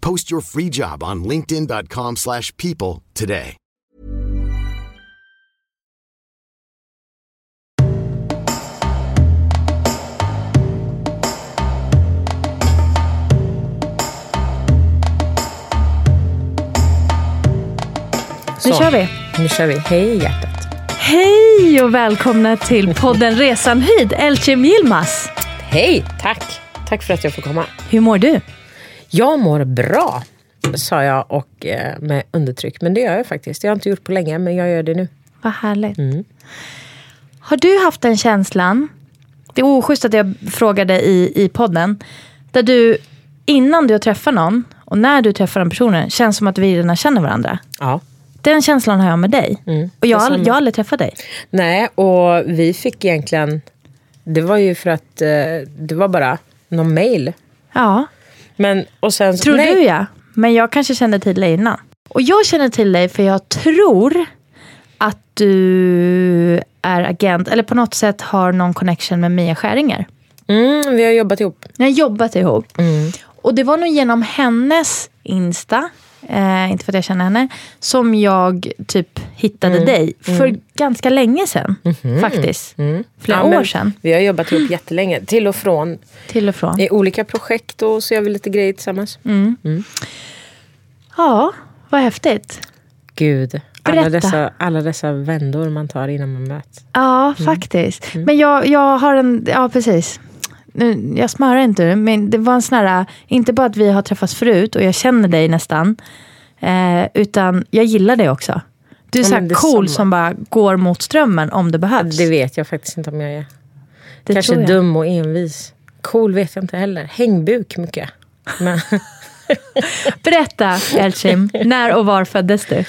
Post your free job on linkedin.com/people slash people today. Nu kör vi. Nu kör vi. Hej hjärtat. Hej och välkomna till podden Resan hit, Elcim Yilmaz. Hej, tack. Tack för att jag får komma. Hur mår du? Jag mår bra, sa jag och eh, med undertryck. Men det gör jag faktiskt. Jag har inte gjort på länge, men jag gör det nu. Vad härligt. Har du haft den känslan, det är oschysst att jag frågade i, i podden, där du innan du har träffat någon och när du träffar den personen känns som att vi redan känner varandra. Ja. Den känslan har jag med dig. och jag, jag har aldrig träffat dig. Nej, och vi fick egentligen... Det var ju för att eh, det var bara någon mail. Ja, Men, och sen, tror nej, du ja. Men jag kanske kände till dig innan. Och jag känner till dig för jag tror att du är agent, eller på något sätt har någon connection med Mia Skäringer. Mm, vi har jobbat ihop. Ni har jobbat ihop. Mm. Och det var nog genom hennes Insta, eh, inte för att jag känner henne, som jag typ hittade Mm. dig för ganska länge sedan. Faktiskt. Flera Ja, år sedan. Vi har jobbat ihop jättelänge. Till och från. Till och från. I olika projekt och så gör vi lite grejer tillsammans. Mm. Ja, vad häftigt. Gud, alla Berätta. dessa, alla dessa vändor man tar innan man möts. Ja, faktiskt. Men jag, jag har en... Ja, precis. Nu, jag smörar inte men det var en sån här... Inte bara att vi har träffats förut och jag känner dig nästan. Eh, utan jag gillar dig också. Du är så här cool som bara går mot strömmen om det behövs. Det vet jag faktiskt inte om jag är. Det Kanske dum och envis. Cool vet jag inte heller. Hängbuk mycket. Men, Berätta, Elchim. när och var föddes du?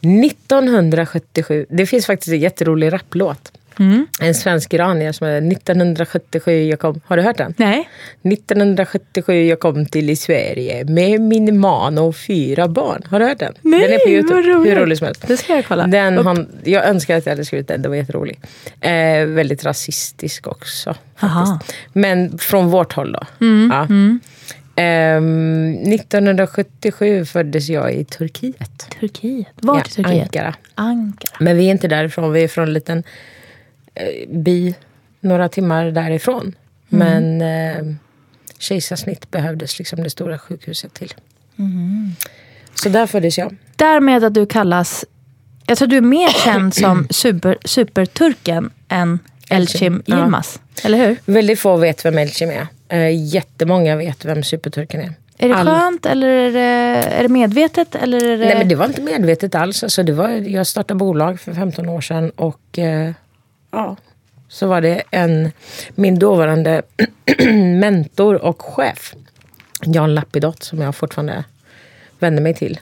1977. Det finns faktiskt en jätterolig rapplåt. Mm. En svensk iranier som är 1977 jag kom. Har du hört den? Nej. 1977 jag kom till i Sverige med min man och fyra barn. Har du hört den? Nej, den är på Youtube. vad roligt. Hur rolig som helst. Det ska jag kolla Den han, jag önskar att jag hade skrivit den. Den var jätterolig. Eh, väldigt rasistisk också. Men från vårt håll då. Ja. Ehm, 1977 föddes jag i Turkiet. Turkiet. Vart i Turkiet? Ankara. Ankara. Men vi är inte därifrån. Vi är från en liten eh, by några timmar därifrån. Men eh, kejsarsnitt behövdes liksom det stora sjukhuset till. Så där föddes jag. Därmed att du kallas... Jag tror du är mer känd som super, superturken än Elchim Ja. Yilmaz. Eller hur? Väldigt få vet vem Elchim är. Eh, jättemånga vet vem superturken är. Är det All- skönt eller är det, är det medvetet? Eller det... Nej men det var inte medvetet alls. Alltså, det var, jag startade bolag för 15 år sedan och eh, ja, så var det en, min dåvarande mentor och chef, Jan Lapidot, som jag fortfarande vänder mig till.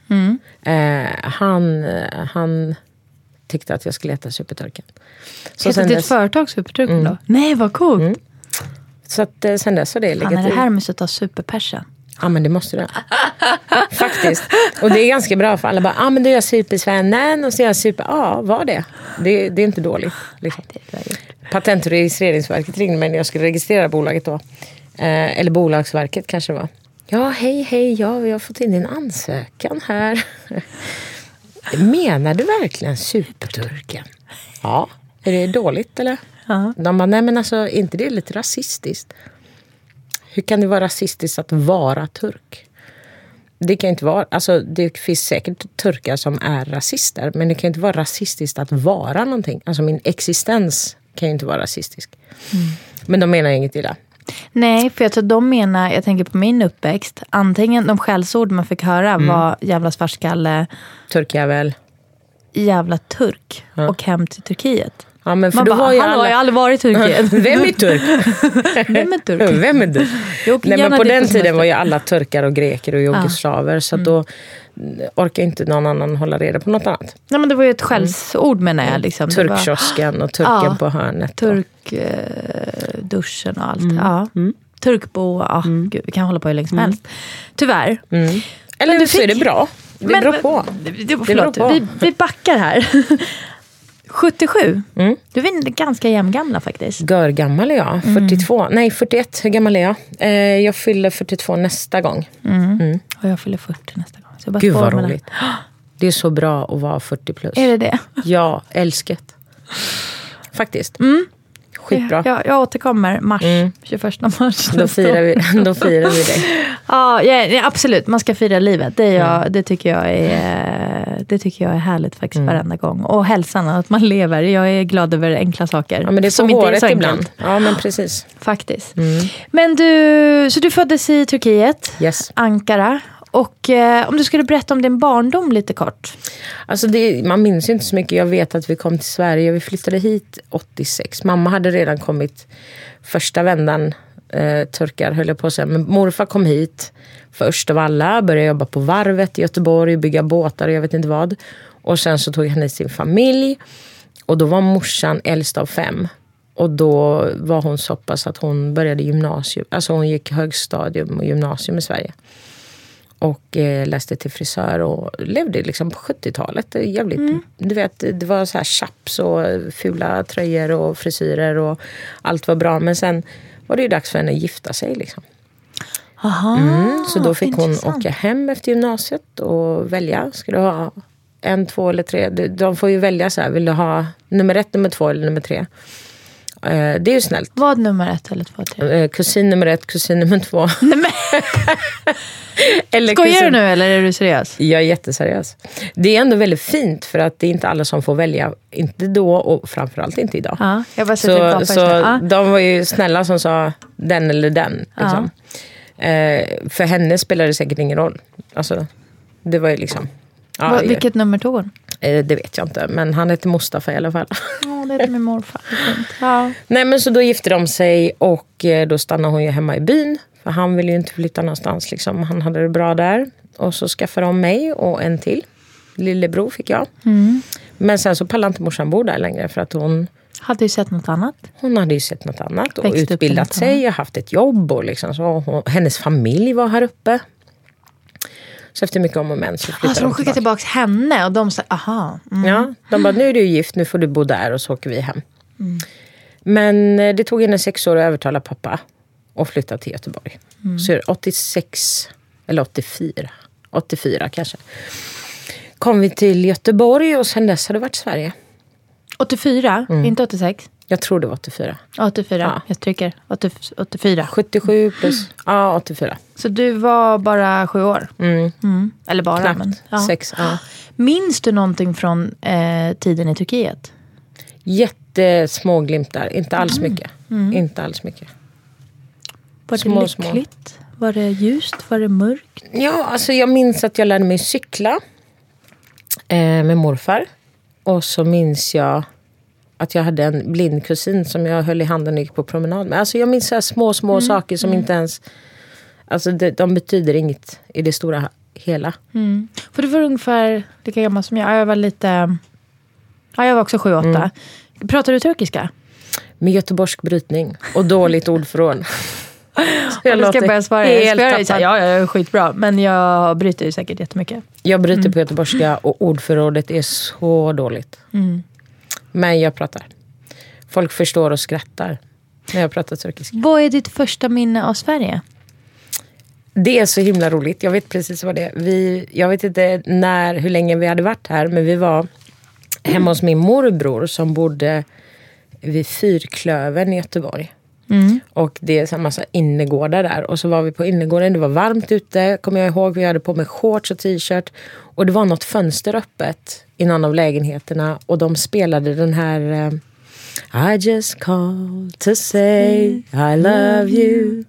Eh, han, han tyckte att jag skulle heta Superturken. Så sen ditt dess, företag Superturken då? Nej, vad coolt. så att, eh, sen dess har det Han legat är det här måste ta superpersen. Ja men det måste du. Faktiskt. Och det är ganska bra för alla bara, ja ah, men du är supersvennen och så är jag super, ja var det. Det, det är inte dåligt. Liksom. Patent och registreringsverket ringde mig när jag skulle registrera bolaget då. Eh, eller Bolagsverket kanske det var. Ja hej hej, ja vi har fått in din ansökan här. Menar du verkligen superturken? Ja. Är det dåligt eller? Ja. De bara, nej men alltså är inte det lite rasistiskt? Hur kan det vara rasistiskt att vara turk? det kan inte vara, alltså det finns säkert turkar som är rasister, men det kan inte vara rasistiskt att vara någonting. Alltså min existens kan ju inte vara rasistisk. Men de menar inget illa. Nej, för jag tror de menar, jag tänker på min uppväxt, antingen de skällsord man fick höra Mm. var jävla svartskalle, Turkjävel. jävla turk och hem till Turkiet. Ja, men för Man då bara, var ju alla... jag har aldrig varit i Turkiet. Vem är turk? Vem är turk? Vem är åker Nej, men på den tiden semester. var ju alla turkar och greker och jugoslaver. Så att då orkar inte någon annan hålla reda på något annat. Nej, men det var ju ett skällsord menar jag. Liksom. Det var Turkkiosken och turken Ja. på hörnet. Turkduschen eh, och allt. Mm. Ja. Turkbo, ja, gud, vi kan hålla på hur länge som helst. Tyvärr. Eller du så är det fick- bra. Det Men- beror på. Det, förlåt, beror på. vi, vi backar här. 77. Mm. Du är ganska jämngamla faktiskt. Görgammal är jag. Mm. 42. Nej, 41. Hur gammal är jag? Eh, jag fyller 42 nästa gång. Och jag fyller 40 nästa gång. Så jag bara Gud vad roligt. Det är så bra att vara 40 plus. Är det det? Ja, älsket. Faktiskt. Skitbra. Jag, jag återkommer mars, 21 mars. Då firar, vi, då firar vi dig. Ja, ja, absolut. Man ska fira livet. Det, jag, det, tycker, jag är, det tycker jag är härligt faktiskt Mm. varenda gång. Och hälsan, att man lever. Jag är glad över enkla saker. Ja, men det är så som inte håret enkelt, ibland. Ja, men precis. Faktiskt. Men du, så du föddes i Turkiet, Yes. Ankara. Och eh, om du skulle berätta om din barndom lite kort. Alltså det, man minns ju inte så mycket. Jag vet att vi kom till Sverige. Vi flyttade hit 86. Mamma hade redan kommit första vändan. Eh, turkar höll jag på att säga. Men morfar kom hit först av alla. Började jobba på varvet i Göteborg. Bygga båtar och jag vet inte vad. Och sen så tog han hit sin familj. Och då var morsan äldst av fem. Och då var hon så pass att hon började gymnasium. Alltså hon gick högstadium och gymnasium i Sverige. Och eh, läste till frisör och levde liksom på 70-talet. Det är Jävligt, Du vet, det var så här chaps och fula tröjor och frisyrer och allt var bra. Men sen var det ju dags för henne att gifta sig. Liksom. Aha, Mm, så då fick hon intressant. åka hem efter gymnasiet och välja. Ska du ha en, två eller tre? De- De får ju välja så här. Vill du ha nummer ett, nummer två eller nummer tre? Eh, Det är ju snällt. Vad nummer ett eller två, tre? Eh, Kusin nummer ett, kusin nummer två. Nej, eller skojar du kusin- nu eller är du seriös? Jag är jätteseriös. Det är ändå väldigt fint för att det är inte alla som får välja. Inte då och framförallt inte idag. Ja, jag bara så så. Ja. de var ju snälla som sa den eller den. Liksom. Eh, för henne spelade det säkert ingen roll. Alltså, det var ju liksom... Ja, Vilket nummer tog hon? Eh, det vet jag inte, men han hette Mustafa i alla fall. Ja, det heter min morfar. Ja. Nej men så då gifte de sig och eh, då stannade hon ju hemma i byn. För han ville ju inte flytta någonstans. Liksom. Han hade det bra där. Och så skaffade de mig och en till. Lillebror fick jag. Men sen så pallade inte morsan bo där längre. För att hon, Hade ju sett något annat. hon hade ju sett något annat. Och Växt utbildat sig och haft ett jobb. Och liksom så. Hon, hennes familj var här uppe. Så efter mycket om och men så flyttade Alltså, de skickade tillbaka. tillbaka henne och de sa, aha. Mm. Ja, de bara, nu är du gift, nu får du bo där och så åker vi hem. Mm. Men eh, det tog henne sex år att övertala pappa att flytta till Göteborg. Mm. Så 86, eller 84, 84 kanske. Kom vi till Göteborg och sen dess har det varit Sverige. 84, Mm. inte 86. Jag tror det var 84. 84, Ja. jag trycker. 80 84. 77 plus, ja 84. Så du var bara sju år? Mm. Eller bara, Knappt men. Ja. sex. Ja. Minns du någonting från eh, tiden i Turkiet? Jättesmå glimtar, inte alls Mm. mycket. Inte alls mycket. Var Små, det små. lyckligt? Var det ljust? Var det mörkt? Ja, alltså jag minns att jag lärde mig cykla eh, med morfar. Och så minns jag att jag hade en blind kusin som jag höll i handen och gick på promenad med. Alltså jag minns så små, små saker som inte ens... Alltså det, de betyder inget i det stora hela. För du var ungefär lika gammal som jag. Jag var lite... Ja, jag var också sju, åtta. Mm. Pratar du turkiska? Med göteborgsk brytning och dåligt ordförråd. Så Och ska jag börja svara. Jag helt här, tappad. ja, jag är skitbra. Men jag bryter ju säkert jättemycket. Jag bryter Mm. på göteborgska och ordförrådet är så dåligt. Mm. Men jag pratar. Folk förstår och skrattar när jag pratar turkiska. Vad är ditt första minne av Sverige? Det är så himla roligt. Jag vet precis vad det är. Vi, jag vet inte när, hur länge vi hade varit här, men vi var hemma hos min morbror som bodde vid Fyrklövern i Göteborg. Och det är en massa innergårdar där. Och så var vi på innergården, det var varmt ute, kommer jag ihåg. Vi hade på med shorts och t-shirt. Och det var något fönster öppet i någon av lägenheterna. Och de spelade den här eh, I just called to say I love you.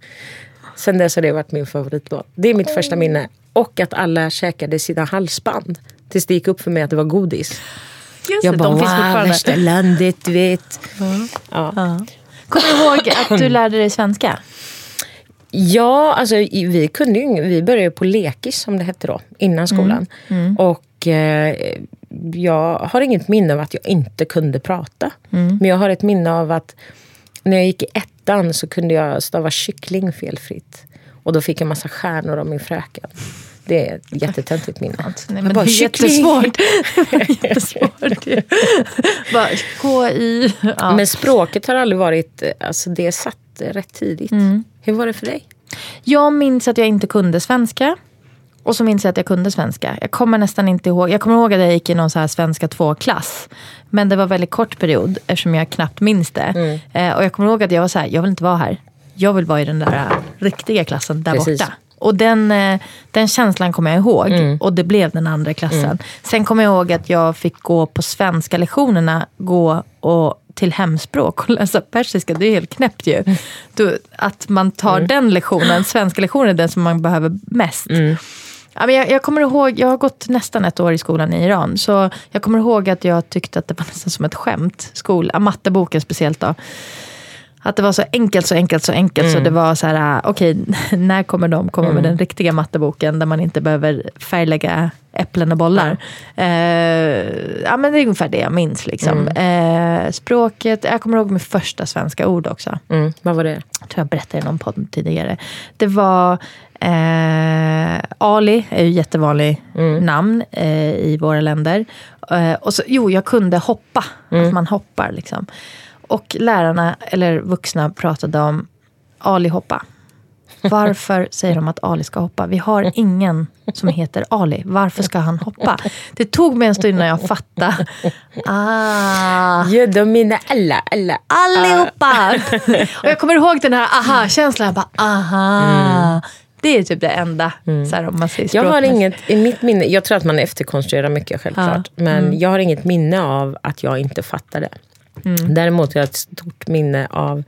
Sen dess har det varit min favoritlåt. Det är mitt första minne. Och att alla käkade sina halsband. Tills det gick upp för mig att det var godis. Just Jag bara, de finns wow, värsta landet, du vet. Ja. Kommer du ihåg att du lärde dig svenska? Ja, alltså vi kunde ju, vi började på lekis som det hette då, innan skolan. Och eh, jag har inget minne av att jag inte kunde prata. Men jag har ett minne av att när jag gick i ettan så kunde jag stava kyckling felfritt. Och då fick jag massa stjärnor av min fröken. Det är ett jättetöntigt minne. Nej, men bara, det är kyckling. jättesvårt. Jättesvårt. Bara K-I. Ja. Men språket har aldrig varit, alltså det satt rätt tidigt. Hur var det för dig? Jag minns att jag inte kunde svenska. Och så minns jag att jag kunde svenska. Jag kommer nästan inte ihåg. Jag kommer ihåg att jag gick i någon så här svenska 2-klass. Men det var väldigt kort period eftersom jag knappt minns det. Eh, och jag kommer ihåg att jag var så här, jag vill inte vara här. Jag vill vara i den där eh, riktiga klassen där Precis. borta. Och den, eh, den känslan kommer jag ihåg. Och det blev den andra klassen. Sen kommer jag ihåg att jag fick gå på svenska lektionerna, gå och till hemspråk och läsa persiska. Det är helt knäppt ju. Du, att man tar den lektionen, svenska lektionen är den som man behöver mest. Ja, men jag, jag kommer ihåg, jag har gått nästan ett år i skolan i Iran. Så jag kommer ihåg att jag tyckte att det var nästan som ett skämt. Skol, ja, matteboken speciellt då. Att det var så enkelt, så enkelt, så enkelt. Så det var så här, äh, okej, när kommer de komma med den riktiga matteboken där man inte behöver färglägga äpplen och bollar. Eh, ja, men det är ungefär det jag minns. Liksom. Eh, språket, jag kommer ihåg mitt första svenska ord också. Mm, vad var det? Jag tror jag berättade i någon podd tidigare. Det var eh, Ali, är ju jättevanlig namn eh, i våra länder. Eh, och så, jo, jag kunde hoppa, att man hoppar. Liksom. Och lärarna, eller vuxna, pratade om Ali hoppa. Varför säger de att Ali ska hoppa? Vi har ingen som heter Ali. Varför ska han hoppa? Det tog mig en stund innan jag fattade. Ah. Ja, de menar alla, alla. Allihopa! och jag kommer ihåg den här aha-känslan. Jag bara, aha. Det är typ det enda. Så här, om man säger Jag har inget, i mitt minne, jag tror att man efterkonstruerar mycket självklart. Men jag har inget minne av att jag inte fattade. Däremot har jag ett stort minne av,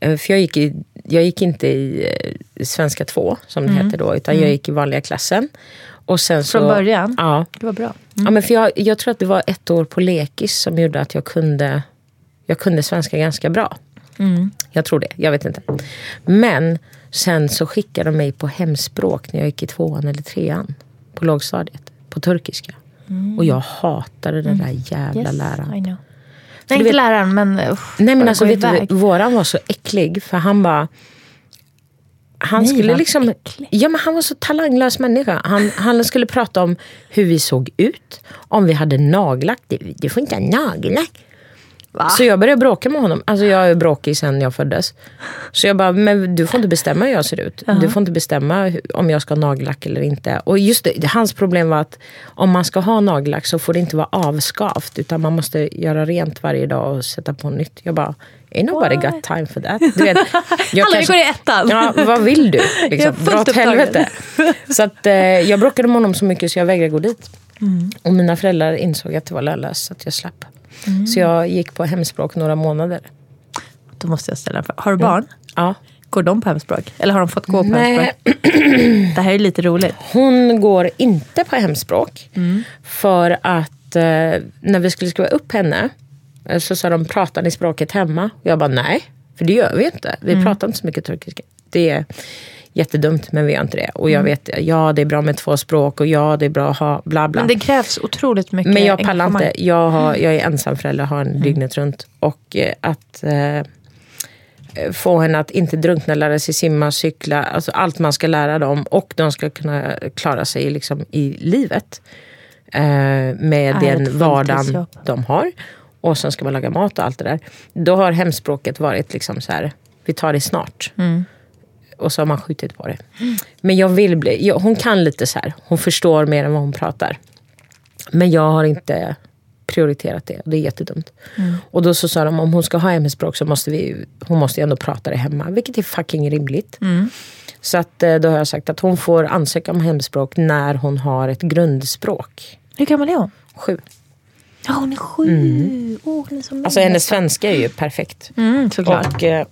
eh, för jag gick, i, jag gick inte i eh, svenska 2 som det hette då, utan jag gick i vanliga klassen. Och sen så, Från början? Ja. Det var bra. ja men för jag, jag tror att det var ett år på lekis som gjorde att jag kunde, jag kunde svenska ganska bra. Jag tror det, jag vet inte. Men sen så skickade de mig på hemspråk när jag gick i tvåan eller trean. På lågstadiet, på turkiska. Och jag hatade den där jävla Yes, läraren. Nej, inte vet- läraren, men usch, Nej men alltså vet du, våran var så äcklig för han bara han Nej, skulle liksom, äcklig. ja men han var så talanglös människa. Han, han skulle prata om hur vi såg ut, om vi hade nagellack. Du, du får inte ha nagellack. Så jag började bråka med honom. Alltså jag är bråkig sen jag föddes. Så jag bara, men du får inte bestämma hur jag ser ut. Du får inte bestämma om jag ska ha nagellack eller inte. Och just det, hans problem var att om man ska ha nagellack så får det inte vara avskavt. Utan man måste göra rent varje dag och sätta på nytt. Jag bara, ain't nobody What? got time for that. Du vet, jag Alla går i ettan. Ja, vad vill du? Liksom, dra åt helvete. Så att, eh, jag bråkade med honom så mycket så jag vägrade gå dit. Mm. Och mina föräldrar insåg att det var lönlöst så att jag slapp. Mm. Så jag gick på hemspråk några månader. Då måste jag ställa en fråga. Har du barn? Ja. Går de på hemspråk? Eller har de fått gå på Nej. hemspråk? Det här är lite roligt. Hon går inte på hemspråk. Mm. För att eh, när vi skulle skriva upp henne eh, så sa de pratar ni språket hemma? Och jag bara nej, för det gör vi inte. Vi Mm. pratar inte så mycket turkiska. Det är jättedumt men vi gör inte det. Och jag Mm. vet, ja det är bra med två språk och ja det är bra att ha bla bla. Men det krävs otroligt mycket Men jag pallar inte. Jag, har, jag är ensamförälder, har en dygnet runt. Och eh, att eh, få henne att inte drunkna, lära sig simma, cykla. Alltså allt man ska lära dem. Och de ska kunna klara sig liksom, i livet. Eh, med den vardagen de har. Och sen ska man laga mat och allt det där. Då har hemspråket varit liksom så här, vi tar det snart. Och så har man skjutit på det. Men jag vill bli, jag, hon kan lite så här. Hon förstår mer än vad hon pratar. Men jag har inte prioriterat det. Det är jättedumt. Och då så sa de om hon ska ha hemspråk så måste vi, hon måste ändå prata det hemma. Vilket är fucking rimligt. Så att, eh, då har jag sagt att hon får ansöka om hemspråk när hon har ett grundspråk. Hur gammal är hon? Sju. Ja, hon är sju. Åh, hon är så Alltså hennes svenska är ju perfekt. Mm, såklart. Och eh,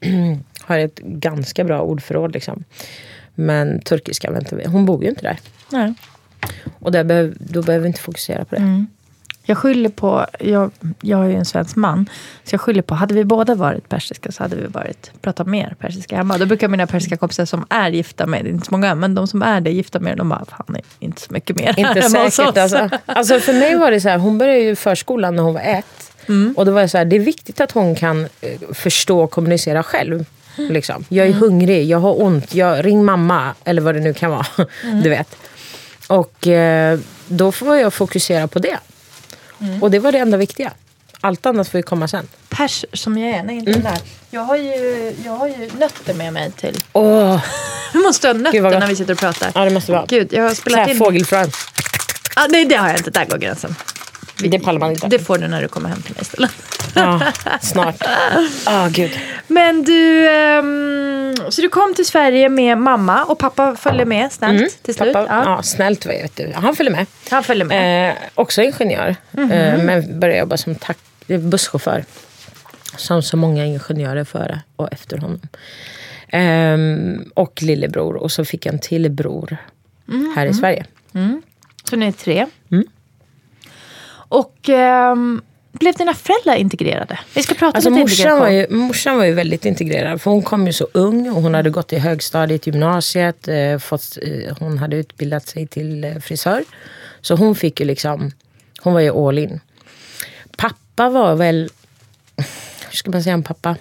har ett ganska bra ordförråd. Liksom. Men turkiska väntar vi. Hon bor ju inte där. Nej. Och där behöv, då behöver vi inte fokusera på det. Jag skyller på, jag, jag är ju en svensk man, så jag skyller på, hade vi båda varit persiska så hade vi varit, pratat mer persiska hemma. Då brukar mina persiska kompisar som är gifta med, det är inte så många, men de som är det gifta med, de bara, fan inte så mycket mer Inte hemma hos oss." alltså. alltså. För mig var det så här, hon började ju förskolan när hon var ett. Och då var det så här, det är viktigt att hon kan eh, förstå och kommunicera själv. Liksom. Jag är hungrig, jag har ont, jag, ring mamma. Eller vad det nu kan vara. Du vet. Och eh, då får jag fokusera på det. Och det var det enda viktiga. Allt annat får ju komma sen. Pers som jag är, nej inte Mm. där. Jag har, ju, jag har ju nötter med mig till. Åh, Vi måste ha nötter när vi sitter och pratar. ja det måste vara. Gud, jag har spelat här, in. fågelfrön. Ah, nej, det har jag inte. Där går gränsen. Det pallar man inte. Det får du när du kommer hem till mig istället. Ja, snart. Ah, gud. Men du, ehm, så du kom till Sverige med mamma och pappa följde med snällt till slut? Mm. Pappa, ja. ja. snällt vet du. Han följer med. Han följde med. Eh, också ingenjör. Mhm. Eh, men började jobba som busschaufför. Som så många ingenjörer före och efter honom. Ehm, och lillebror. Och så fick jag en till bror Mhm. här i Sverige. Så ni är tre. Och ehm, blev dina föräldrar integrerade? Vi ska prata Alltså lite morsan var, ju, morsan var ju väldigt integrerad. För hon kom ju så ung och hon hade gått i högstadiet, gymnasiet. Eh, fått, eh, hon hade utbildat sig till eh, frisör. Så hon fick ju liksom, hon var ju all in. Pappa var väl, hur ska man säga om pappa?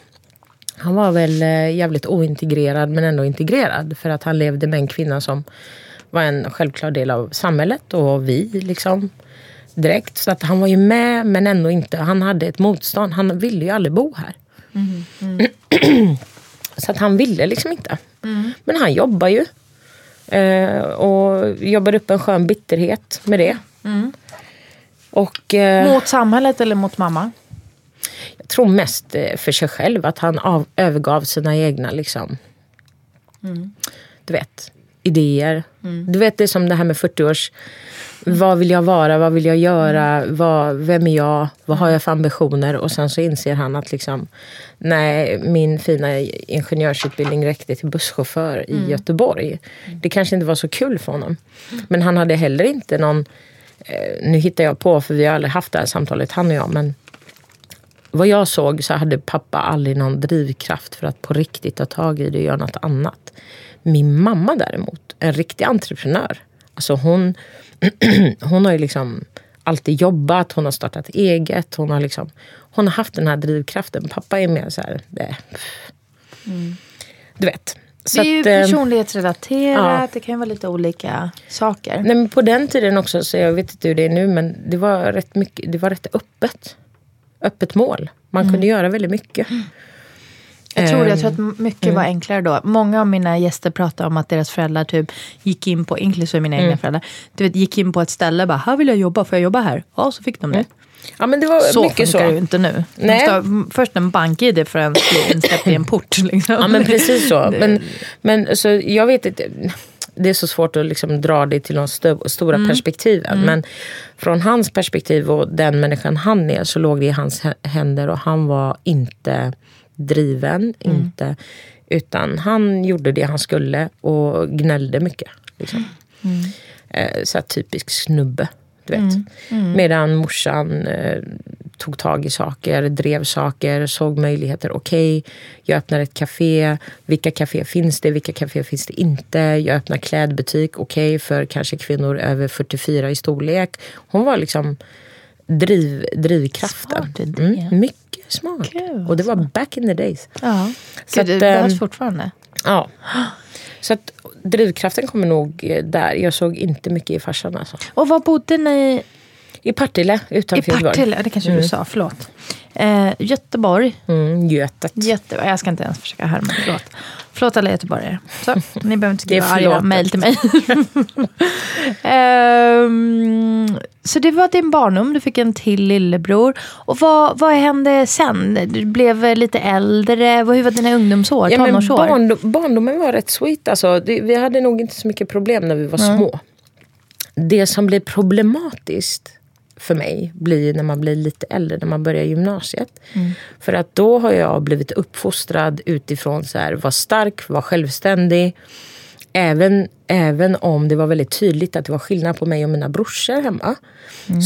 Han var väl eh, jävligt ointegrerad men ändå integrerad. För att han levde med en kvinna som var en självklar del av samhället och vi liksom direkt. Så att han var ju med men ändå inte. Han hade ett motstånd. Han ville ju aldrig bo här. så att han ville liksom inte. Men han jobbar ju. Eh, och jobbar upp en skön bitterhet med det. Och eh, Mot samhället eller mot mamma? jag tror mest eh, för sig själv. Att han av, övergav sina egna liksom, du vet, idéer. Du vet det är som det här med 40 års vad vill jag vara, vad vill jag göra, vad, vem är jag, vad har jag för ambitioner? Och sen så inser han att liksom, nej, min fina ingenjörsutbildning räckte till busschaufför i Göteborg. Det kanske inte var så kul för honom. Men han hade heller inte någon, eh, nu hittar jag på för vi har aldrig haft det här samtalet han och jag, men vad jag såg så hade pappa aldrig någon drivkraft för att på riktigt ta tag i det och göra något annat. Min mamma däremot, en riktig entreprenör. Alltså hon, hon har ju liksom alltid jobbat, hon har startat eget. Hon har, liksom, hon har haft den här drivkraften. Pappa är mer så här... Det, Du vet. Det Så är ju att, eh, personlighetsrelaterat, ja. det kan ju vara lite olika saker. Nej, men på den tiden också, så jag vet inte hur det är nu, men det var rätt, mycket, det var rätt öppet. Öppet mål. Man kunde göra väldigt mycket. Jag tror, det, jag tror Ehm, att mycket mm. var enklare då. Många av mina gäster pratar om att deras föräldrar typ gick in på, inklusive mina Mm. egna föräldrar, du vet, gick in på ett ställe och bara, här vill jag jobba, får jag jobba här? Ja, så fick de det. Ja, men det var Så Mm. mycket funkar så. det ju inte nu. Du Nej. måste ha först en bank-id för att bli insläppt i en port. Liksom. Ja men precis så. Men, men så jag vet inte. Det är så svårt att liksom dra det till de st- stora perspektiven. Men från hans perspektiv och den människan han är så låg det i hans hä- händer och han var inte driven. Inte, utan han gjorde det han skulle och gnällde mycket. Liksom. Eh, så typisk snubbe. Du vet. Medan morsan eh, tog tag i saker, drev saker, såg möjligheter. Okej, jag öppnar ett café. Vilka café finns det? Vilka café finns det inte? Jag öppnar klädbutik. Okej, för kanske kvinnor över 44 i storlek. Hon var liksom driv, drivkraften. Smart. Mm, mycket smart. Gud, Och det var back in the days. Ja. Så Gud, det behövs fortfarande. Ja. Så att drivkraften kommer nog eh, där. Jag såg inte mycket i farsan alltså. Och var bodde ni? I Partille I utanför Göteborg. Partille? Det kanske du sa, förlåt. Eh, Göteborg. Mm, Götet. Göteborg. Jag ska inte ens försöka härma, förlåt. Förlåt alla göteborgare. Så, ni behöver inte skriva arga mejl till mig. Ehm, så det var din barndom, du fick en till lillebror. Och vad, vad hände sen? Du blev lite äldre. Hur var dina ungdomsår, Ja, tonårsår? barndom, barndomen var rätt sweet. Alltså, det, vi hade nog inte så mycket problem när vi var små. Det som blir problematiskt för mig blir när man blir lite äldre, när man börjar gymnasiet. För att då har jag blivit uppfostrad utifrån så här, var stark, var självständig. Även, även om det var väldigt tydligt att det var skillnad på mig och mina brorsor hemma.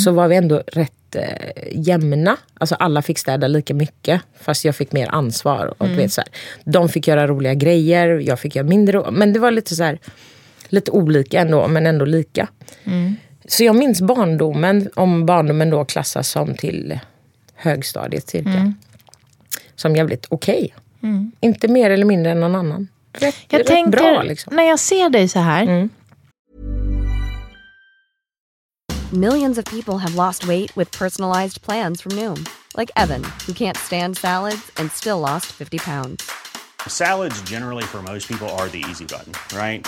Så var vi ändå rätt eh, jämna. Alltså alla fick städa lika mycket. Fast jag fick mer ansvar. Och du vet, så här, de fick göra roliga grejer, jag fick göra mindre. Men det var lite så här, lite olika ändå, men ändå lika. Så jag minns barndomen, om barndomen då klassas som till högstadiet cirka. Som jävligt okej. Inte mer eller mindre än någon annan. Rätt, Jag rätt tänker, bra liksom. när jag ser dig så här. Millions of people have lost weight with personalized plans from Noom, like Evan, who can't stand salads and still lost 50 pounds. Salads, generally, for most people, are the easy button, right?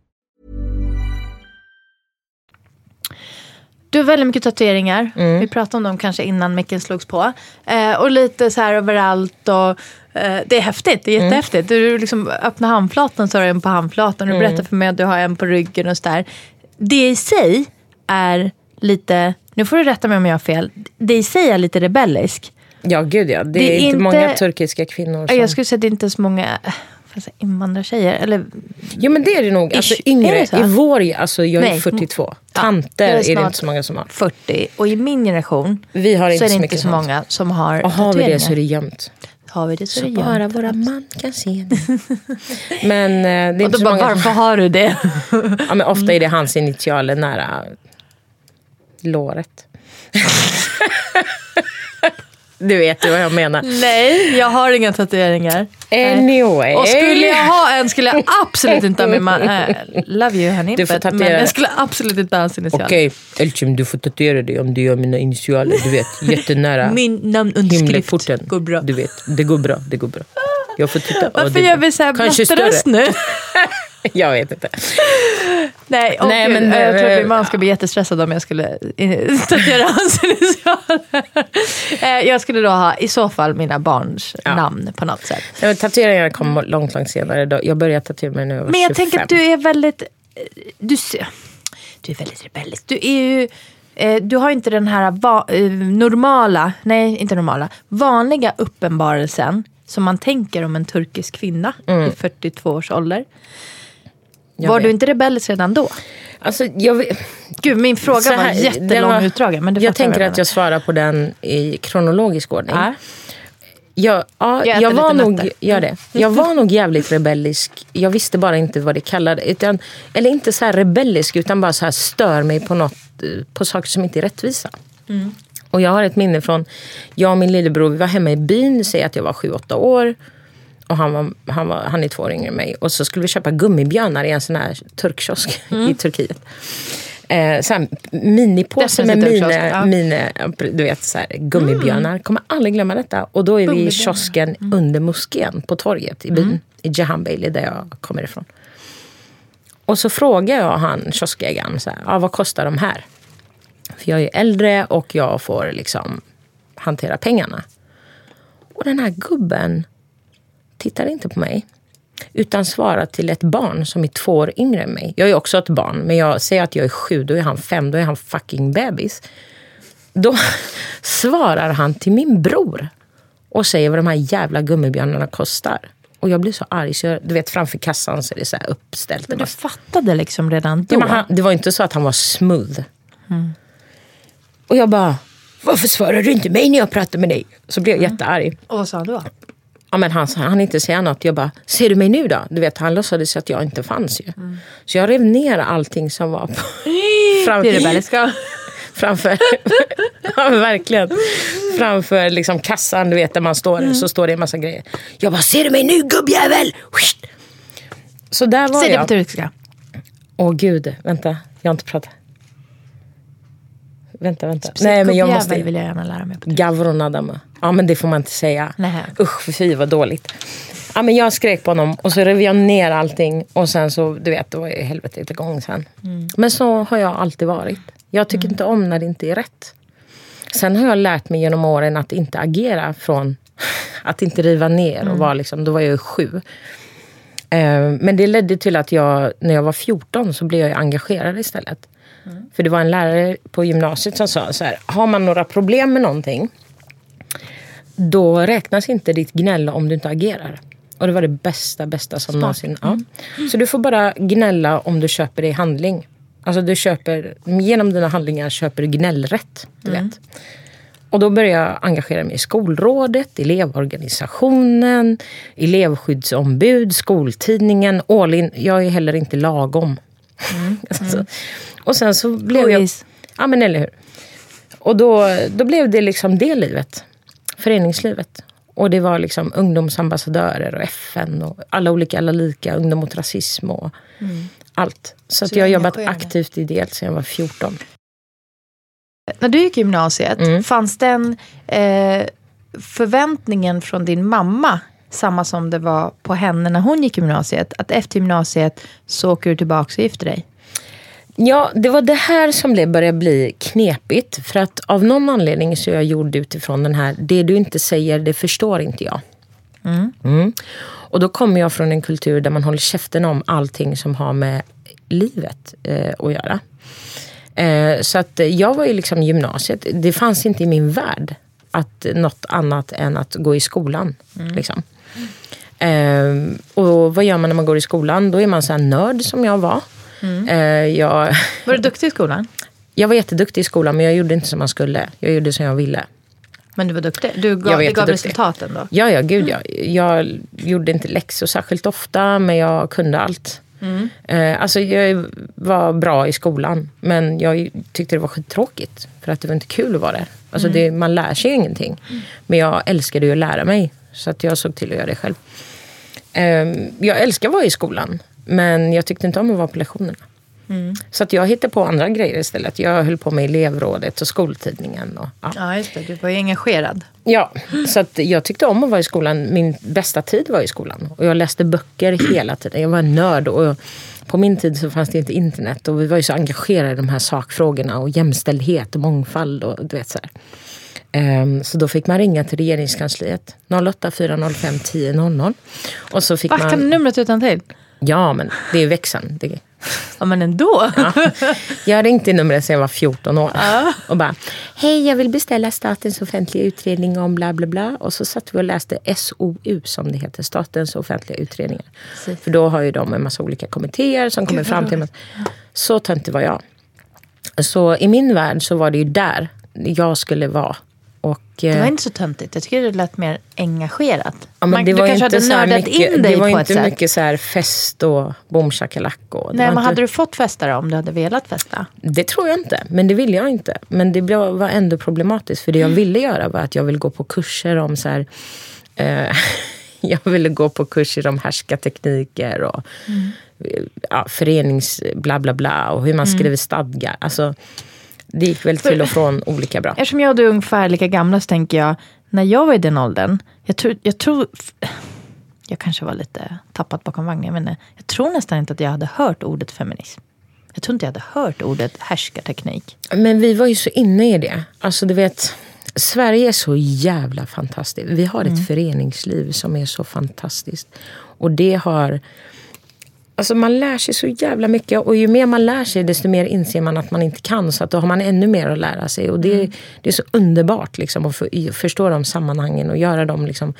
Du har väldigt mycket tatueringar. Mm. Vi pratade om dem kanske innan micken slogs på. Eh, och lite så här överallt. Och, eh, det är häftigt, det är jättehäftigt. Du liksom öppnar handflatan så har du en på handflatan. Du berättar för mig att du har en på ryggen och sådär. Det i sig är lite, nu får du rätta mig om jag har fel. Det i sig är lite rebellisk. Ja, gud ja. Det, Det är inte inte- många turkiska kvinnor som... Jag skulle säga att det inte är så många jag säga, invandrartjejer. Eller, Jo men det är det nog. Alltså yngre. I vår, alltså jag är Nej. 42. Ja, Tanter jag är är, det inte så många som har. 40. Och i min generation Vi har så är det så inte så många som har Och har vi det så är det gömt. Har vi det så, Så det bara gömt. våra man kan se det. Men eh, det är Och inte då så bara, många varför som... har du det? Ja, men ofta är det hans initialer nära låret. du vet ju vad jag menar. Nej, jag har inga tatueringar. Anyway. Och skulle jag ha en skulle jag absolut inte ha min man... Äh, love you honey. Du får but- tatuera. Men jag skulle absolut inte ha hans initialer. Okej, Elchim du får tatuera dig om du gör mina initialer. Du vet, jättenära Min namnunderskrift går bra. Du vet, det går bra. Det går bra. Jag får titta. Varför det gör vi så här större. nu? Jag vet inte. Nej, och Nej, men, jag tror att eh, min man skulle bli jättestressad om jag skulle eh, tatuera hans initialer. Eh, Jag skulle då ha i så fall mina barns Ja. namn på något sätt. Nej, men Tatueringarna kom långt, långt senare. Då- Jag började tatuera mig när jag var Men jag 25. tänker att du är väldigt... eh, Du, du är väldigt rebellisk. Du är ju... eh, Du har inte den här eh, normala, nej inte normala, vanliga uppenbarelsen som man tänker om en turkisk kvinna i 42 års ålder. Mm. Jag var vet. du inte rebellisk redan då? Alltså, jag, vet- Gud, min fråga så var här, jättelång var- utdragen. Men jag tänker att menar. jag svarar på den i kronologisk ordning. Ja. Jag, ja, Jag jag, var nog, nötter. gör det. jag var nog jävligt rebellisk. Jag visste bara inte vad det kallade. Utan, eller inte så här rebellisk, utan bara så här stör mig på, något, på saker som inte är rättvisa. Mm. Och jag har ett minne från, jag och min lillebror, vi var hemma i byn, säg att jag var sju åtta år. Och han, var, han, var, han är två år yngre än mig. Och så skulle vi köpa gummibjörnar i en sån här turkkiosk Mm. i Turkiet. Eh, så här, minipåse med mine, ja. mine, du vet, så här, gummibjörnar. Kommer aldrig glömma detta. Och då är vi i kiosken under moskén på torget i byn. I Jahan Bailey där jag kommer ifrån. Och så frågar jag han kioskägaren, så här, ah, vad kostar de här? För jag är äldre och jag får liksom hantera pengarna. Och den här gubben tittar inte på mig. Utan svarar till ett barn som är två år yngre än mig. Jag är också ett barn, men jag säger att jag är sju, då är han fem, då är han fucking bebis. Då svarar han till min bror och säger vad de här jävla gummibjörnarna kostar. Och jag blir så arg, så jag, du vet framför kassan så är det så uppställt. Men du fattade liksom redan då? Ja, han, det var inte så att han var smooth. Och jag bara, varför svarar du inte mig när jag pratar med dig? Så blev jag jättearg. Och vad sa han då? Ja, men han han inte säga något. Jag bara, ser du mig nu då? Du vet, han låtsades att jag inte fanns ju. Så jag rev ner allting som var på, fram, Det är rebelliska. framför, ja, verkligen. Framför liksom kassan, du vet där man står, så står det en massa grejer. Jag bara, ser du mig nu gubbjävel? Så där var Säg det på jag. turkiska. Åh gud, vänta. Jag har inte pratat. Vänta, vänta. Nej, men jag måste... vill jag gärna lära mig. På turkiska. Gavron Adama. Ja, men det får man inte säga. Nej. Usch, för fy vad dåligt. Ja, men jag skrek på honom och så rev jag ner allting. Och sen så, du vet, då var helvetet igång sen. Men så har jag alltid varit. Jag tycker inte om när det inte är rätt. Sen har jag lärt mig genom åren att inte agera från att inte riva ner. Och vara liksom, då var jag ju sju. Eh, Men det ledde till att jag, när jag var 14 så blev jag engagerad istället. För det var en lärare på gymnasiet som sa så här, har man några problem med någonting då räknas inte ditt gnälla om du inte agerar. Och det var det bästa, bästa som någonsin... Ja. Så du får bara gnälla om du köper det i handling. Alltså du köper, genom dina handlingar köper du gnällrätt. Du vet. Och då började jag engagera mig i skolrådet, elevorganisationen, elevskyddsombud, skoltidningen, all in. Jag är heller inte lagom. alltså. Och sen så blev jag... Ja men eller hur. Och då, då blev det liksom det livet. Föreningslivet. Och det var liksom ungdomsambassadörer och FN och alla olika, alla lika, ungdom mot rasism och allt. Så, att Så jag har jobbat aktivt ideellt sedan jag var 14. När du gick i gymnasiet, Mm. fanns den eh, förväntningen från din mamma samma som det var på henne när hon gick gymnasiet? Att efter gymnasiet så åker du tillbaka och gifter dig? Ja, det var det här som blev- började bli knepigt. För att av någon anledning så är jag gjord utifrån den här, det du inte säger, det förstår inte jag. Mm. Och då kommer jag från en kultur där man håller käften om allting som har med livet eh, att göra. Eh, så att jag var ju liksom gymnasiet. Det fanns inte i min värld att något annat än att gå i skolan. Liksom. Eh, och vad gör man när man går i skolan? Då är man så här nörd som jag var. Eh, jag, Var du duktig i skolan? jag var jätteduktig i skolan men jag gjorde inte som man skulle. Jag gjorde som jag ville. Men du var duktig? Du gav, det gav resultaten då? Ja, ja, gud ja. Jag gjorde inte läxor särskilt ofta, men jag kunde allt. Eh, alltså jag var bra i skolan, men jag tyckte det var skittråkigt. För att det var inte kul att vara där. Alltså det, man lär sig ju ingenting. Men jag älskade ju att lära mig, så att jag såg till att göra det själv. Eh, jag älskar att vara i skolan, men jag tyckte inte om att vara på lektionerna. Så att jag hittade på andra grejer istället. Jag höll på med elevrådet och skoltidningen. Och, ja. Ja, just det. Du var ju engagerad. Ja, så att jag tyckte om att vara i skolan. Min bästa tid var i skolan. Och jag läste böcker hela tiden. Jag var en nörd. Och på min tid så fanns det inte internet. Och vi var ju så engagerade i de här sakfrågorna. Och jämställdhet och mångfald. Och du vet så här. Ehm, Så då fick man ringa till regeringskansliet. 08 405 10 00. Och så fick Va, kan du man... numret utan till? Ja, men det är växeln. Det... Ja, men ändå. Jag ringde i numret sedan jag var 14 år. Och bara, hej jag vill beställa statens offentliga utredning om bla bla bla. Och så satt vi och läste SOU som det heter, statens offentliga utredningar. För då har ju de en massa olika kommittéer som kommer fram till... Så töntig var jag. Så i min värld så var det ju där jag skulle vara. Och, Det var eh, inte så töntigt. Jag tycker det lät mer engagerat. Ja, men Man- det du var kanske inte hade så nördat mycket, in dig det var på inte ett sätt. mycket så här fest och det Nej, var men inte- hade du fått festa då, om du hade velat festa? Det tror jag inte, men det ville jag inte. Men det var ändå problematiskt. För det jag ville göra var att jag ville gå på kurser om så här... Eh, jag ville gå på kurser om härskartekniker och ja, förenings bla bla bla och hur man skriver stadgar. Alltså, det gick väl till och från olika bra. Eftersom jag och du är ungefär lika gamla så tänker jag, när jag var i den åldern, jag tror, jag tror jag kanske var lite tappat bakom vagnen, men jag tror nästan inte att jag hade hört ordet feminism. Jag tror inte jag hade hört ordet härskarteknik. Men vi var ju så inne i det. Alltså du vet, Sverige är så jävla fantastiskt. Vi har ett föreningsliv som är så fantastiskt. Och det har... Alltså man lär sig så jävla mycket och ju mer man lär sig desto mer inser man att man inte kan. Så att då har man ännu mer att lära sig. Och det, det är så underbart liksom, att förstå de sammanhangen och göra dem liksom,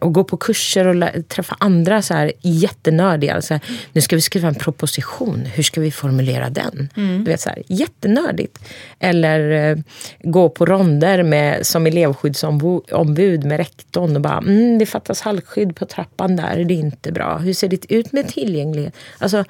och gå på kurser och träffa andra så här, jättenördiga. Så här, nu ska vi skriva en proposition. Hur ska vi formulera den? Du vet, så här, jättenördigt. Eller eh, gå på ronder med, som elevskyddsombud med rektorn och bara mm, det fattas halkskydd på trappan där. Det är inte bra. Hur ser det ut med tillgänglighet? Alltså,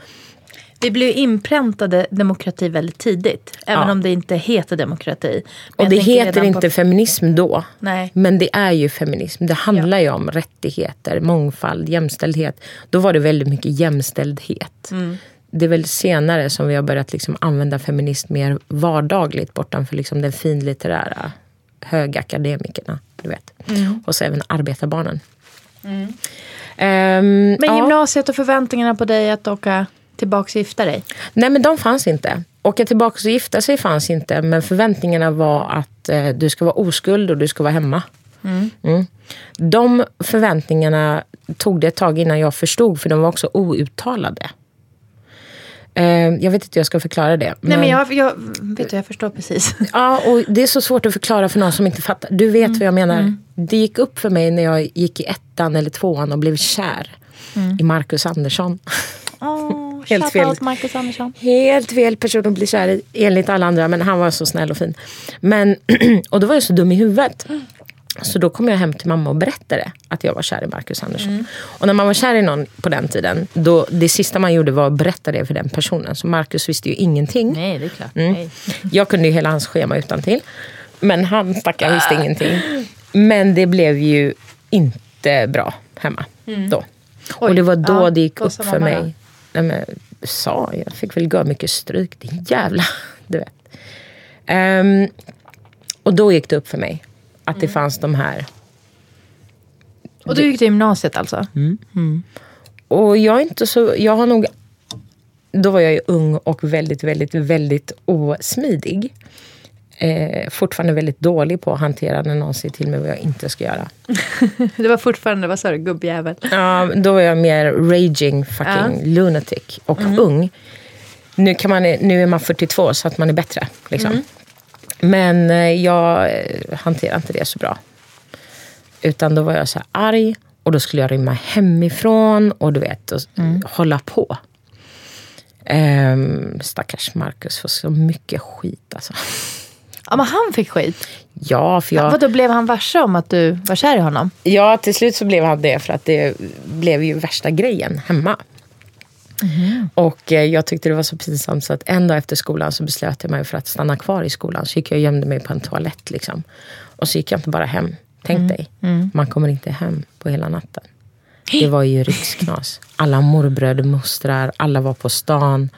Vi blev inpräntade demokrati väldigt tidigt. Även Ja. om det inte heter demokrati. Men Och det heter inte på- feminism då. Nej. Men det är ju feminism. Det handlar ju om rättigheter, mångfald, jämställdhet. Då var det väldigt mycket jämställdhet. Mm. Det är väl senare som vi har börjat liksom använda feminism mer vardagligt bortanför liksom den finlitterära högakademikerna. Du vet. Mm. Och så även arbetarbarnen. Ehm, Men ja. gymnasiet och förväntningarna på dig att åka tillbaka gifta dig. Nej men de fanns inte. Åka tillbaka och gifta sig fanns inte. Men förväntningarna var att eh, du ska vara oskuld och du ska vara hemma. Mm. De förväntningarna tog det ett tag innan jag förstod. För de var också outtalade. Eh, jag vet inte hur jag ska förklara det. Nej men jag, jag, vet du, jag förstår precis. Ja, och det är så svårt att förklara för någon som inte fattar. Du vet vad jag menar. Det gick upp för mig när jag gick i ettan eller tvåan och blev kär i Marcus Andersson. Oh, Helt fel. Marcus Andersson. Helt fel person att bli kär i, enligt alla andra. Men han var så snäll och fin. Men, och då var jag så dum i huvudet. Så då kom jag hem till mamma och berättade att jag var kär i Marcus Andersson. Och när man var kär i någon på den tiden, då, det sista man gjorde var att berätta det för den personen. Så Marcus visste ju ingenting. Nej, det är klart. Mm. Jag kunde ju hela hans schema utan till. Men han stackaren visste ingenting. Men det blev ju inte bra hemma då. och det var då ja, det gick upp för mig. Nej, men, sa jag? fick väl gå mycket stryk. Din jävla... Du vet. Ehm, och då gick det upp för mig. Att det fanns de här. Och du gick till gymnasiet alltså? Och jag är inte så... Jag har nog... Då var jag ju ung och väldigt, väldigt, väldigt osmidig. Eh, fortfarande väldigt dålig på att hantera när någon säger till mig vad jag inte ska göra. Det var fortfarande, vad sa du, gubbjävel? Ja, då var jag mer raging fucking lunatic och ung. Nu, kan man, nu är man 42 så att man är bättre. Liksom. Men eh, jag eh, hanterar inte det så bra. Utan då var jag så här arg och då skulle jag rymma hemifrån och du vet, och hålla på. Um, stackars Marcus får så mycket skit alltså. Ja, men han fick skit. Ja, för jag... Vadå, blev han varse om att du var kär i honom? Ja, till slut så blev han det för att det blev ju värsta grejen hemma. Och eh, jag tyckte det var så pinsamt så att en dag efter skolan så beslöt jag mig för att stanna kvar i skolan. Så gick jag och gömde mig på en toalett liksom. Och så gick jag inte bara hem. Tänk dig, man kommer inte hem på hela natten. Det var ju riksknas. Alla morbröder, mostrar, alla var på stan.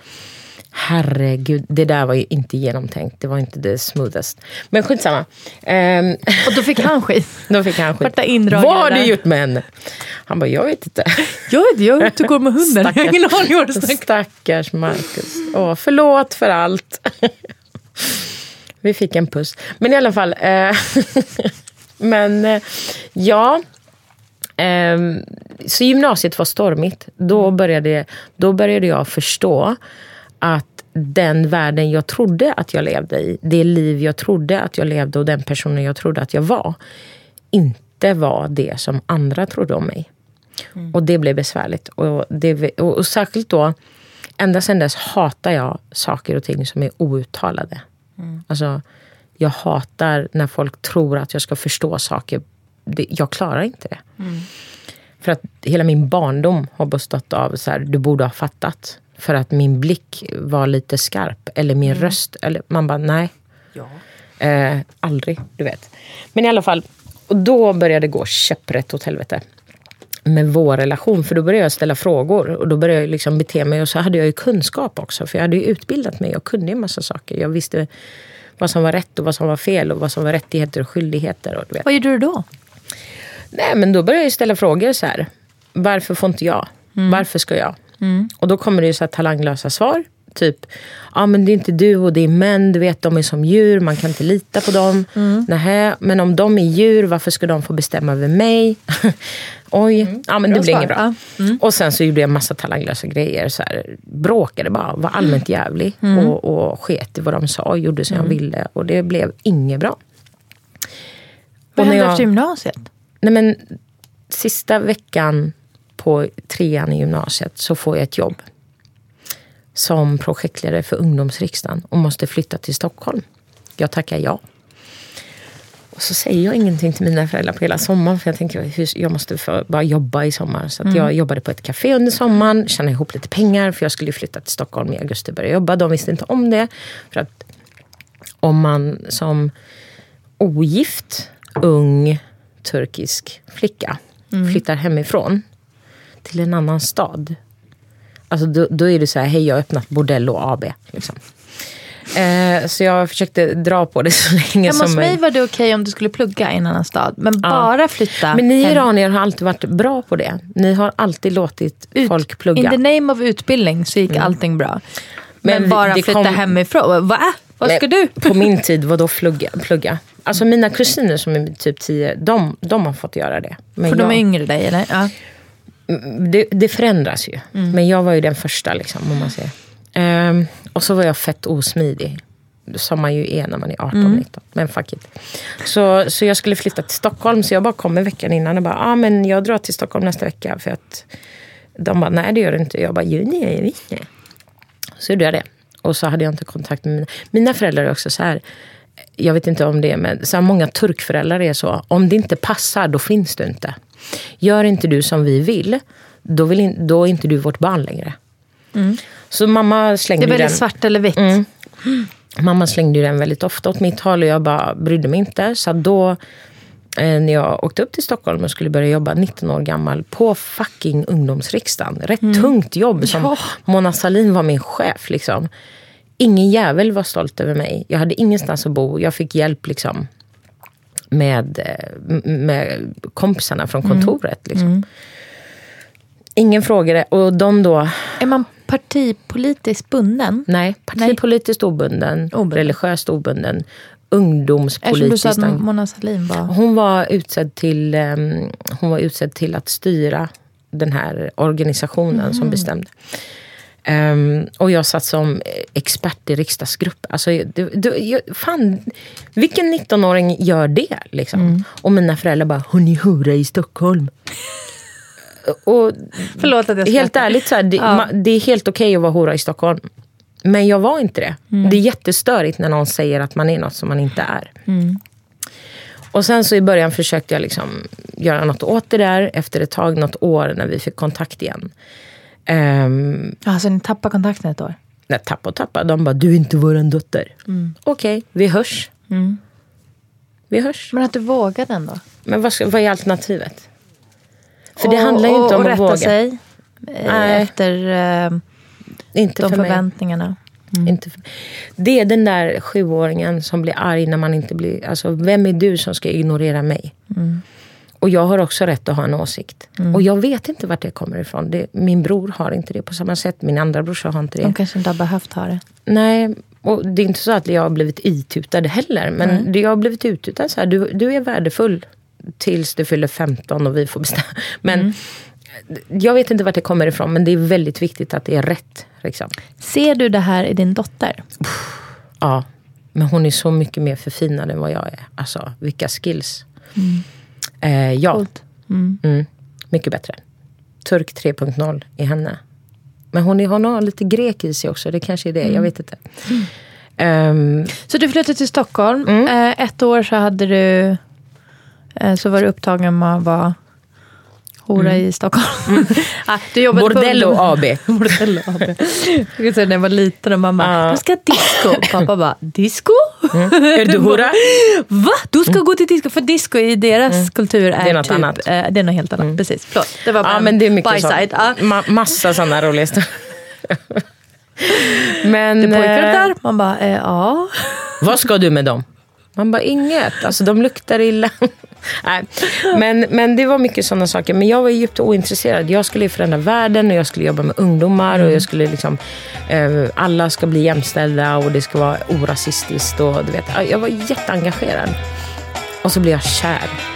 Herregud, det där var ju inte genomtänkt. Det var inte det smoothest. Men skitsamma. Ehm, Och då fick han skit. då fick han skit. Vad har du gjort med henne? Han bara, jag vet inte. Jag vet inte, jag ute och går med hunden. Jag har ingen aning vad du snackar Stackars Marcus. Åh, förlåt för allt. Vi fick en puss. Men i alla fall. Eh, men eh, ja. Ehm, så gymnasiet var stormigt. Då började, då började jag förstå att den världen jag trodde att jag levde i, det liv jag trodde att jag levde och den personen jag trodde att jag var, inte var det som andra trodde om mig. Och det blev besvärligt. Och, det, och, och särskilt då, ända sedan dess hatar jag saker och ting som är outtalade. Alltså, jag hatar när folk tror att jag ska förstå saker. Det, jag klarar inte det. För att hela min barndom har bestått av så här, du borde ha fattat. För att min blick var lite skarp. Eller min röst. Eller, man bara, nej. Eh, aldrig, du vet. Men i alla fall, och då började det gå käpprätt åt helvete. med vår relation. För då började jag ställa frågor och då började jag liksom bete mig. Och så hade jag ju kunskap också. För jag hade ju utbildat mig och kunde en massa saker. Jag visste vad som var rätt och vad som var fel och vad som var rättigheter och skyldigheter. Och du vet. Vad gjorde du då? Nej, men då började jag ställa frågor så här. Varför får inte jag? Varför ska jag? Och då kommer det ju så talanglösa svar. Typ, ja men det är inte du och det är män, du vet de är som djur, man kan inte lita på dem. Nähä, men om de är djur, varför ska de få bestämma över mig? Oj, ja men det blir inget bra. Och sen så gjorde jag massa talanglösa grejer. Så här, bråkade bara, var allmänt jävlig. Och, och sket i vad de sa gjorde som jag ville. Och det blev inget bra. Vad hände jag- efter gymnasiet? Nej, men sista veckan på trean i gymnasiet så får jag ett jobb. Som projektledare för ungdomsriksdagen och måste flytta till Stockholm. Jag tackar ja. Och så säger jag ingenting till mina föräldrar på hela sommaren. För jag tänker jag måste bara jobba i sommar. Så att jag jobbade på ett café under sommaren. Tjänade ihop lite pengar. För jag skulle flytta till Stockholm i augusti och börja jobba. De visste inte om det. För att om man som ogift, ung, turkisk flicka flyttar hemifrån till en annan stad. Alltså då, då är det så här, hej jag har öppnat Bordello AB. Liksom. Eh, så jag försökte dra på det så länge som hos mig möjligt. var det okej om du skulle plugga i en annan stad. Men bara flytta Men ni hem. iranier har alltid varit bra på det. Ni har alltid låtit Ut- folk plugga. Mm. In the name of utbildning så gick allting bra. Men, Men bara flytta kom- hemifrån. Va? Vad ska du? På min tid var då plugga. plugga. Alltså mina kusiner som är typ 10, de, de har fått göra det. Men För de är jag- yngre dig eller? Ja. Det, det förändras ju. Mm. Men jag var ju den första, liksom, om man säger. Ehm, och så var jag fett osmidig. Som man ju är när man är 18-19. Mm. Men fuck it. Så, så jag skulle flytta till Stockholm. Så jag bara kom en veckan innan och bara, ah, men jag drar till Stockholm nästa vecka. För att de bara, nej det gör du inte. Jag bara, jo jag visst det. Så gjorde jag det. Och så hade jag inte kontakt med mina, mina föräldrar är också så här. Jag vet inte om det är, men så många turkföräldrar är så. Om det inte passar, då finns du inte. Gör inte du som vi vill, då, vill in, då är inte du vårt barn längre. Så mamma Mm. Det slängde är väldigt den. svart eller vitt. Mm. Mamma slängde den väldigt ofta åt mitt håll och jag bara brydde mig inte. Så då eh, när jag åkte upp till Stockholm och skulle börja jobba 19 år gammal på fucking ungdomsriksdagen. Rätt tungt jobb. Som Ja. Mona Salin var min chef. Liksom. Ingen jävel var stolt över mig. Jag hade ingenstans att bo. Jag fick hjälp liksom, med, eh, med kompisarna från kontoret. Liksom. Ingen frågade. Och de då, Är man partipolitiskt bunden? nej, partipolitiskt obunden, Obunden. religiöst obunden, Eftersom du ungdomspolitiskt sa att Mona Sahlin var... hon var utsedd till, ehm, hon var utsedd till att styra den här organisationen som bestämde. Ehm, och jag satt som expert i riksdagsgrupp. Alltså, det, det, jag, fan, vilken 19-åring gör det? Liksom? Och mina föräldrar bara, hon är hora i Stockholm. och Förlåt att jag helt skrattar. ärligt, så här, det, Ja. ma- det är helt okej att vara hora i Stockholm. Men jag var inte det. Det är jättestörigt när någon säger att man är något som man inte är. Och sen så i början försökte jag liksom göra något åt det där. Efter ett tag, något år, när vi fick kontakt igen. Um, Alltså ni tappar kontakten ett år? nej, tappa och tappa. De bara, du är inte våran dotter. Okej, vi hörs. Vi hörs. Men att du vågade ändå? Men vad, ska, vad är alternativet? För det Och- handlar ju och- inte om och att rätta våga. sig eh, Nej. efter eh, Inte de för förväntningarna. Inte för... Det är den där sjuåringen som blir arg när man inte blir... Alltså, vem är du som ska ignorera mig? Och jag har också rätt att ha en åsikt. Och jag vet inte vart det kommer ifrån. Det, min bror har inte det på samma sätt. Min andra brorsa har inte det. De kanske inte har behövt ha det. Nej, och det är inte så att jag har blivit itutad heller. Men det jag har blivit ututad så här, du, du är värdefull tills du fyller 15 och vi får bestämma. Men jag vet inte vart det kommer ifrån. Men det är väldigt viktigt att det är rätt. Liksom. Ser du det här i din dotter? Ja, men hon är så mycket mer förfinad än vad jag är. Alltså, vilka skills. Eh, ja, Coolt. mm, mycket bättre. Turk 3.0 i henne. Men hon, är, har lite grek i sig också. Det kanske är det, jag vet inte. Ehm, Så du flyttade till Stockholm. Mm. Eh, ett år så hade du... Eh, så var du upptagen med att vara hora i Stockholm. ah, du jobbade Bordello på AB. Bordello AB. Jag säga, när jag var liten och mamma, Ja. du ska disco. Pappa bara, disco? Är du hora? Va? Du ska gå till disco? För disco i deras kultur är, Det är något typ, annat. Eh, det är något helt annat. Precis, förlåt. Det var bara en men det är mycket byside. Ja. Ma- massa sådana roliga historier. Men... Det är pojkar eh, där. Man bara, eh, ja. Vad ska du med dem? Man bara, inget. Alltså de luktar illa. Nej. Men, men det var mycket sådana saker. Men jag var djupt ointresserad. Jag skulle förändra världen och jag skulle jobba med ungdomar. Och jag skulle liksom, eh, alla ska bli jämställda och det ska vara orasistiskt. Och, du vet, jag var jätteengagerad. Och så blev jag kär.